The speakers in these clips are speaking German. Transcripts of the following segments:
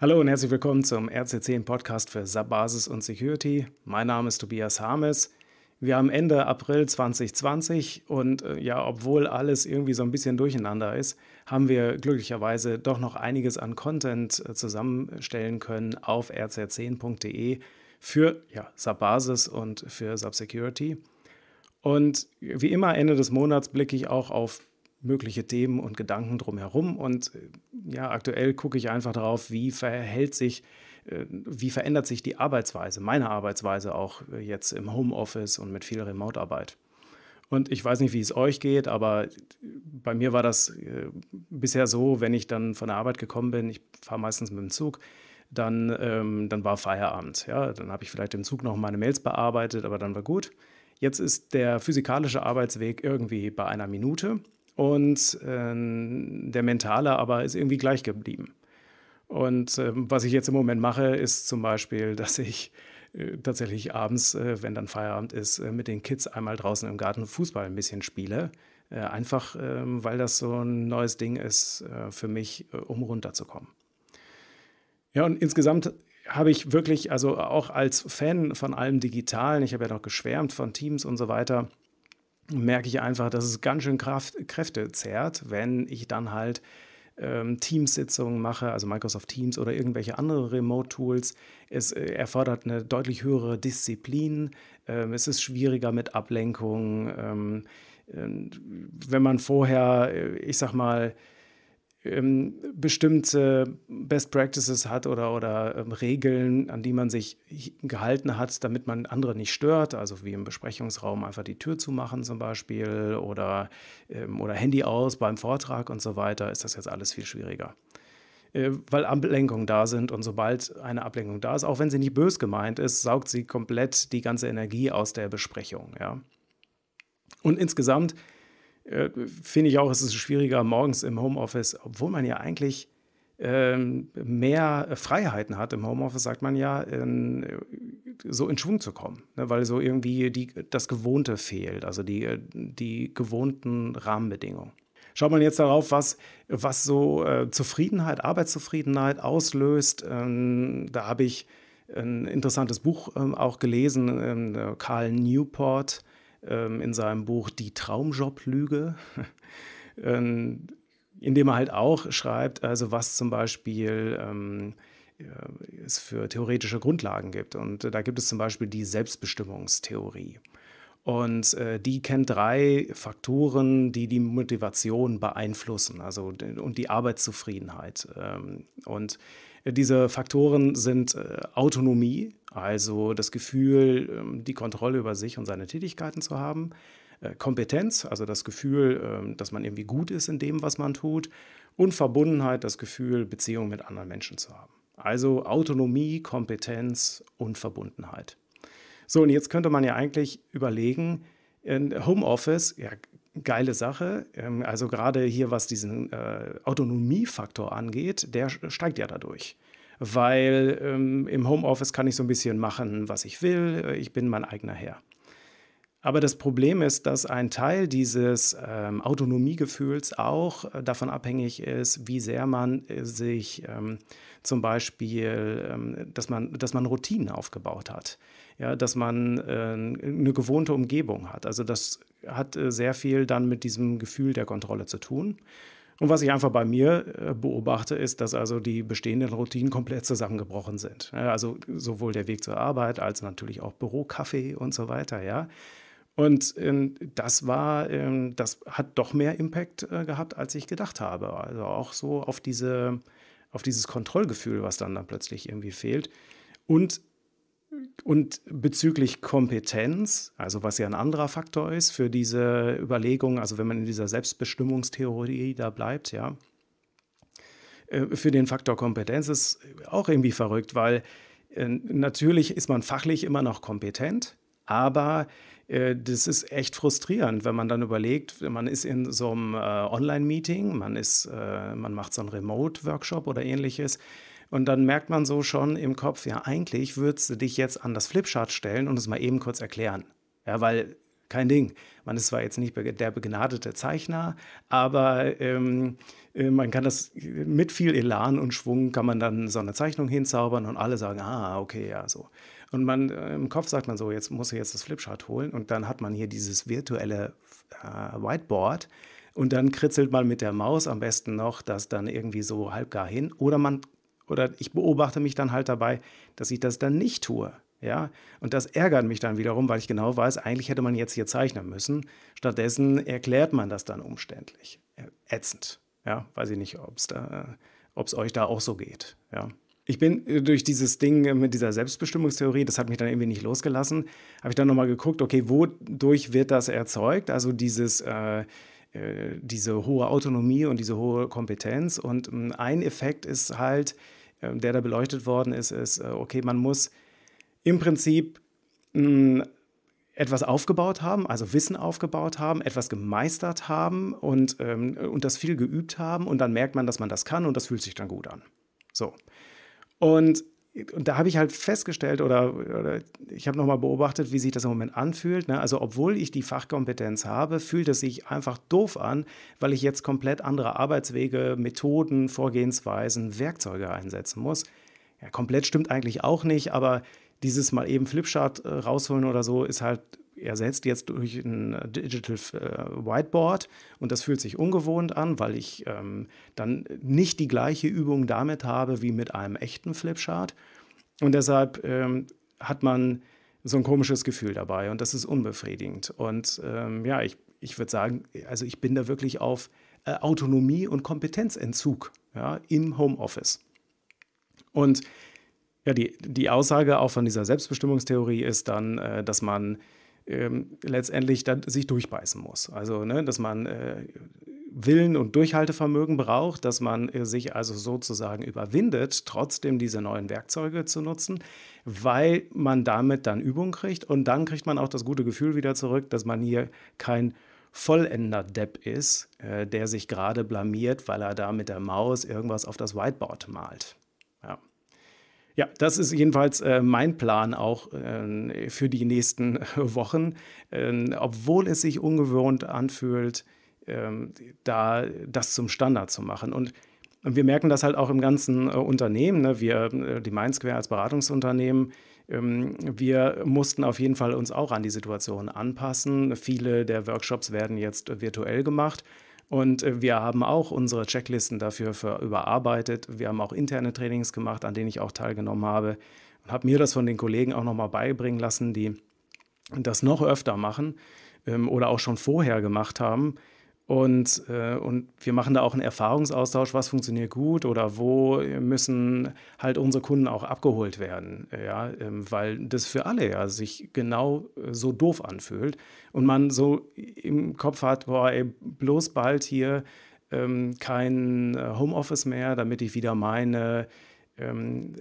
Hallo und herzlich willkommen zum RC10 Podcast für SAP Basis und Security. Mein Name ist Tobias Harmes. Wir haben Ende April 2020 und äh, ja, obwohl alles irgendwie so ein bisschen durcheinander ist, haben wir glücklicherweise doch noch einiges an Content äh, zusammenstellen können auf rc10.de für ja, SAP Basis und für SAP Security. Und wie immer Ende des Monats blicke ich auch auf mögliche Themen und Gedanken drumherum. Und äh, ja, aktuell gucke ich einfach darauf, wie verhält sich, äh, wie verändert sich die Arbeitsweise, meine Arbeitsweise auch äh, jetzt im Homeoffice und mit viel Remote-Arbeit. Und ich weiß nicht, wie es euch geht, aber bei mir war das bisher so, wenn ich dann von der Arbeit gekommen bin, ich fahre meistens mit dem Zug, dann, ähm, dann war Feierabend. Ja? Dann habe ich vielleicht im Zug noch meine Mails bearbeitet, aber dann war gut. Jetzt ist der physikalische Arbeitsweg irgendwie bei einer Minute und äh, der mentale aber ist irgendwie gleich geblieben. Und äh, was ich jetzt im Moment mache, ist zum Beispiel, dass ich äh, tatsächlich abends, äh, wenn dann Feierabend ist, äh, mit den Kids einmal draußen im Garten Fußball ein bisschen spiele. Einfach, ähm, weil das so ein neues Ding ist für mich, um runterzukommen. Ja, und insgesamt habe ich wirklich, also auch als Fan von allem Digitalen, ich habe ja noch geschwärmt von Teams und so weiter, merke ich einfach, dass es ganz schön Kraft, Kräfte zehrt, wenn ich dann halt ähm, Teamsitzungen mache, also Microsoft Teams oder irgendwelche andere Remote-Tools. Es äh, erfordert eine deutlich höhere Disziplin. Ähm, es ist schwieriger mit Ablenkung. Ähm, äh, wenn man vorher, äh, ich sag mal, ähm, bestimmte Best Practices hat oder, oder ähm, Regeln, an die man sich gehalten hat, damit man andere nicht stört, also wie im Besprechungsraum einfach die Tür zumachen zum Beispiel oder, ähm, oder Handy aus beim Vortrag und so weiter, ist das jetzt alles viel schwieriger. Äh, weil Ablenkungen da sind und sobald eine Ablenkung da ist, auch wenn sie nicht bös gemeint ist, saugt sie komplett die ganze Energie aus der Besprechung. Ja? Und insgesamt äh, finde ich auch, es ist schwieriger morgens im Homeoffice, obwohl man ja eigentlich ähm, mehr Freiheiten hat. Im Homeoffice sagt man ja, in, so in Schwung zu kommen, ne, weil so irgendwie die, das Gewohnte fehlt, also die, die gewohnten Rahmenbedingungen. Schaut man jetzt darauf, was, was so äh, Zufriedenheit, Arbeitszufriedenheit auslöst, ähm, da habe ich ein interessantes Buch ähm, auch gelesen, ähm, Karl Newport, ähm, in seinem Buch Die Traumjob-Lüge, ähm, in dem er halt auch schreibt, also was zum Beispiel ähm, es für theoretische Grundlagen gibt. Und da gibt es zum Beispiel die Selbstbestimmungstheorie. Und äh, die kennt drei Faktoren, die die Motivation beeinflussen, also und die Arbeitszufriedenheit. Ähm, und diese Faktoren sind äh, Autonomie, also das Gefühl, ähm, die Kontrolle über sich und seine Tätigkeiten zu haben. Äh, Kompetenz, also das Gefühl, ähm, dass man irgendwie gut ist in dem, was man tut. Und Verbundenheit, das Gefühl, Beziehungen mit anderen Menschen zu haben. Also Autonomie, Kompetenz und Verbundenheit. So, und jetzt könnte man ja eigentlich überlegen, Homeoffice, ja, geile Sache. Ähm, also gerade hier, was diesen äh, Autonomiefaktor angeht, der steigt ja dadurch. Weil ähm, im Homeoffice kann ich so ein bisschen machen, was ich will. Äh, ich bin mein eigener Herr. Aber das Problem ist, dass ein Teil dieses ähm, Autonomiegefühls auch äh, davon abhängig ist, wie sehr man äh, sich ähm, zum Beispiel, ähm, dass, man, dass man Routinen aufgebaut hat, ja, dass man äh, eine gewohnte Umgebung hat. Also das hat sehr viel dann mit diesem Gefühl der Kontrolle zu tun. Und was ich einfach bei mir äh, beobachte, ist, dass also die bestehenden Routinen komplett zusammengebrochen sind. Also sowohl der Weg zur Arbeit als natürlich auch Büro, Kaffee und so weiter, ja. Und ähm, das war, ähm, das hat doch mehr Impact äh, gehabt, als ich gedacht habe. Also auch so auf diese, auf dieses Kontrollgefühl, was dann, dann plötzlich irgendwie fehlt. Und, und bezüglich Kompetenz, also was ja ein anderer Faktor ist für diese Überlegung, also wenn man in dieser Selbstbestimmungstheorie da bleibt, ja, äh, für den Faktor Kompetenz ist auch irgendwie verrückt, weil äh, natürlich ist man fachlich immer noch kompetent, aber äh, das ist echt frustrierend, wenn man dann überlegt, man ist in so einem Online-Meeting, man, man macht so einen Remote-Workshop oder ähnliches. Und dann merkt man so schon im Kopf, ja, eigentlich würdest du dich jetzt an das Flipchart stellen und es mal eben kurz erklären. Ja, weil kein Ding. Man ist zwar jetzt nicht der begnadete Zeichner, aber ähm, äh, man kann das mit viel Elan und Schwung kann man dann so eine Zeichnung hinzaubern und alle sagen, ah, okay, ja, so. Und man äh, im Kopf sagt man so, jetzt muss ich jetzt das Flipchart holen und dann hat man hier dieses virtuelle äh, Whiteboard und dann kritzelt man mit der Maus am besten noch das dann irgendwie so halbgar hin oder man oder ich beobachte mich dann halt dabei, dass ich das dann nicht tue. Ja, und das ärgert mich dann wiederum, weil ich genau weiß, eigentlich hätte man jetzt hier zeichnen müssen. Stattdessen erklärt man das dann umständlich. Äh, ätzend. Ja, weiß ich nicht, ob es euch da auch so geht. Ja. Ich bin äh, durch dieses Ding mit dieser Selbstbestimmungstheorie, das hat mich dann irgendwie nicht losgelassen, habe ich dann nochmal geguckt, okay, wodurch wird das erzeugt? Also dieses, äh, äh, diese hohe Autonomie und diese hohe Kompetenz. Und ähm, ein Effekt ist halt, der da beleuchtet worden ist, ist, äh, okay, man muss im Prinzip mh, etwas aufgebaut haben, also Wissen aufgebaut haben, etwas gemeistert haben und, ähm, und das viel geübt haben und dann merkt man, dass man das kann und das fühlt sich dann gut an. So. Und, und da habe ich halt festgestellt oder, oder ich habe nochmal beobachtet, wie sich das im Moment anfühlt. Ne? Also obwohl ich die Fachkompetenz habe, fühlt es sich einfach doof an, weil ich jetzt komplett andere Arbeitswege, Methoden, Vorgehensweisen, Werkzeuge einsetzen muss. Ja, komplett stimmt eigentlich auch nicht, aber dieses mal eben Flipchart äh, rausholen oder so ist halt ersetzt jetzt durch ein äh, Digital äh, Whiteboard. Und das fühlt sich ungewohnt an, weil ich ähm, dann nicht die gleiche Übung damit habe wie mit einem echten Flipchart. Und deshalb ähm, hat man so ein komisches Gefühl dabei. Und das ist unbefriedigend. Und ähm, ja, ich, ich würde sagen, also ich bin da wirklich auf äh, Autonomie und Kompetenzentzug ja, im Homeoffice. Und ja, die, die Aussage auch von dieser Selbstbestimmungstheorie ist dann, äh, dass man ähm, letztendlich dann sich durchbeißen muss. Also, ne, dass man äh, Willen und Durchhaltevermögen braucht, dass man äh, sich also sozusagen überwindet, trotzdem diese neuen Werkzeuge zu nutzen, weil man damit dann Übung kriegt und dann kriegt man auch das gute Gefühl wieder zurück, dass man hier kein Vollender-Depp ist, äh, der sich gerade blamiert, weil er da mit der Maus irgendwas auf das Whiteboard malt. Ja. Ja, das ist jedenfalls äh, mein Plan auch äh, für die nächsten Wochen. Äh, obwohl es sich ungewohnt anfühlt, ähm, da das zum Standard zu machen. Und wir merken das halt auch im ganzen äh, Unternehmen. Ne? Wir, äh, die Mindsquare als Beratungsunternehmen, ähm, wir mussten auf jeden Fall uns auch an die Situation anpassen. Viele der Workshops werden jetzt virtuell gemacht. Und äh, wir haben auch unsere Checklisten dafür überarbeitet. Wir haben auch interne Trainings gemacht, an denen ich auch teilgenommen habe. Und habe mir das von den Kollegen auch nochmal beibringen lassen, die das noch öfter machen ähm, oder auch schon vorher gemacht haben. Und, äh, und wir machen da auch einen Erfahrungsaustausch, was funktioniert gut oder wo müssen halt unsere Kunden auch abgeholt werden. Ja, ähm, weil das für alle ja sich genau äh, so doof anfühlt und man so im Kopf hat, boah, ey, bloß bald hier ähm, kein äh, Homeoffice mehr, damit ich wieder meine, ähm,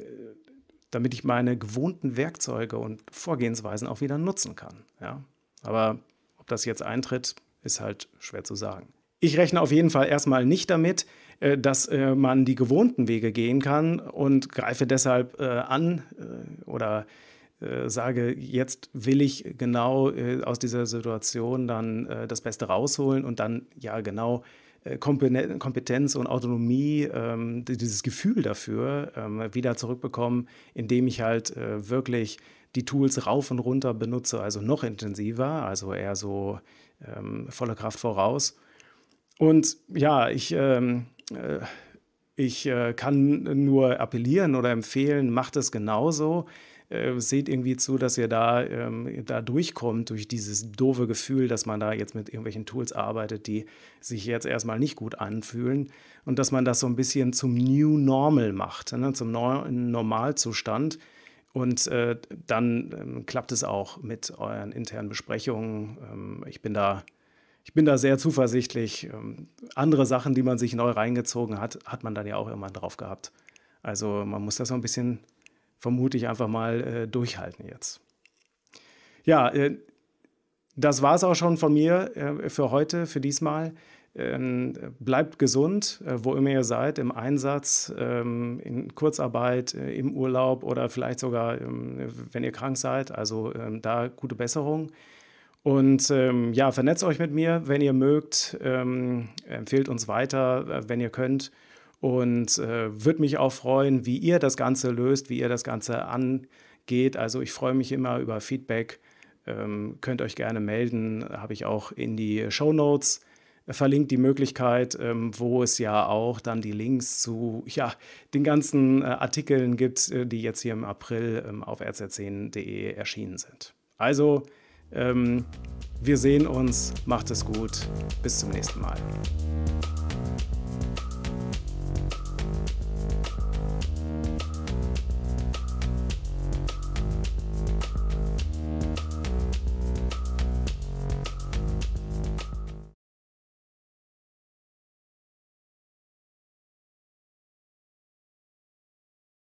damit ich meine gewohnten Werkzeuge und Vorgehensweisen auch wieder nutzen kann. Ja, aber ob das jetzt eintritt, ist halt schwer zu sagen. Ich rechne auf jeden Fall erstmal nicht damit, äh, dass äh, man die gewohnten Wege gehen kann und greife deshalb äh, an oder sage, jetzt will ich genau aus dieser Situation dann das Beste rausholen und dann ja genau Kompetenz und Autonomie, ähm, dieses Gefühl dafür ähm, wieder zurückbekommen, indem ich halt wirklich die Tools rauf und runter benutze, also noch intensiver, also eher so ähm, volle Kraft voraus. Und ja, ich, äh, ich äh, kann nur appellieren oder empfehlen, macht es genauso. Äh, seht irgendwie zu, dass ihr da, ähm, da durchkommt durch dieses doofe Gefühl, dass man da jetzt mit irgendwelchen Tools arbeitet, die sich jetzt erstmal nicht gut anfühlen und dass man das so ein bisschen zum New Normal macht, ne, zum Neu Normalzustand. Und äh, dann ähm, klappt es auch mit euren internen Besprechungen. Ähm, ich, bin da, ich bin da sehr zuversichtlich. Ähm, andere Sachen, die man sich neu reingezogen hat, hat man dann ja auch immer drauf gehabt. Also man muss das so ein bisschen, vermute ich, einfach mal äh, durchhalten jetzt. Ja, äh, das war es auch schon von mir äh, für heute, für diesmal. Ähm, bleibt gesund, äh, wo immer ihr seid, im Einsatz, ähm, in Kurzarbeit, äh, im Urlaub oder vielleicht sogar, ähm, wenn ihr krank seid. Also da gute Besserung. Und ähm, ja, vernetzt euch mit mir, wenn ihr mögt. Ähm, empfehlt uns weiter, äh, wenn ihr könnt. Und äh, würde mich auch freuen, wie ihr das Ganze löst, wie ihr das Ganze angeht. Also ich freue mich immer über Feedback. Ähm, könnt euch gerne melden. Habe ich auch in die Show Notes verlinkt die Möglichkeit, ähm, wo es ja auch dann die Links zu ja, den ganzen äh, Artikeln gibt, äh, die jetzt hier im April ähm, auf rz10.de erschienen sind. Also, ähm, wir sehen uns, macht es gut, bis zum nächsten Mal.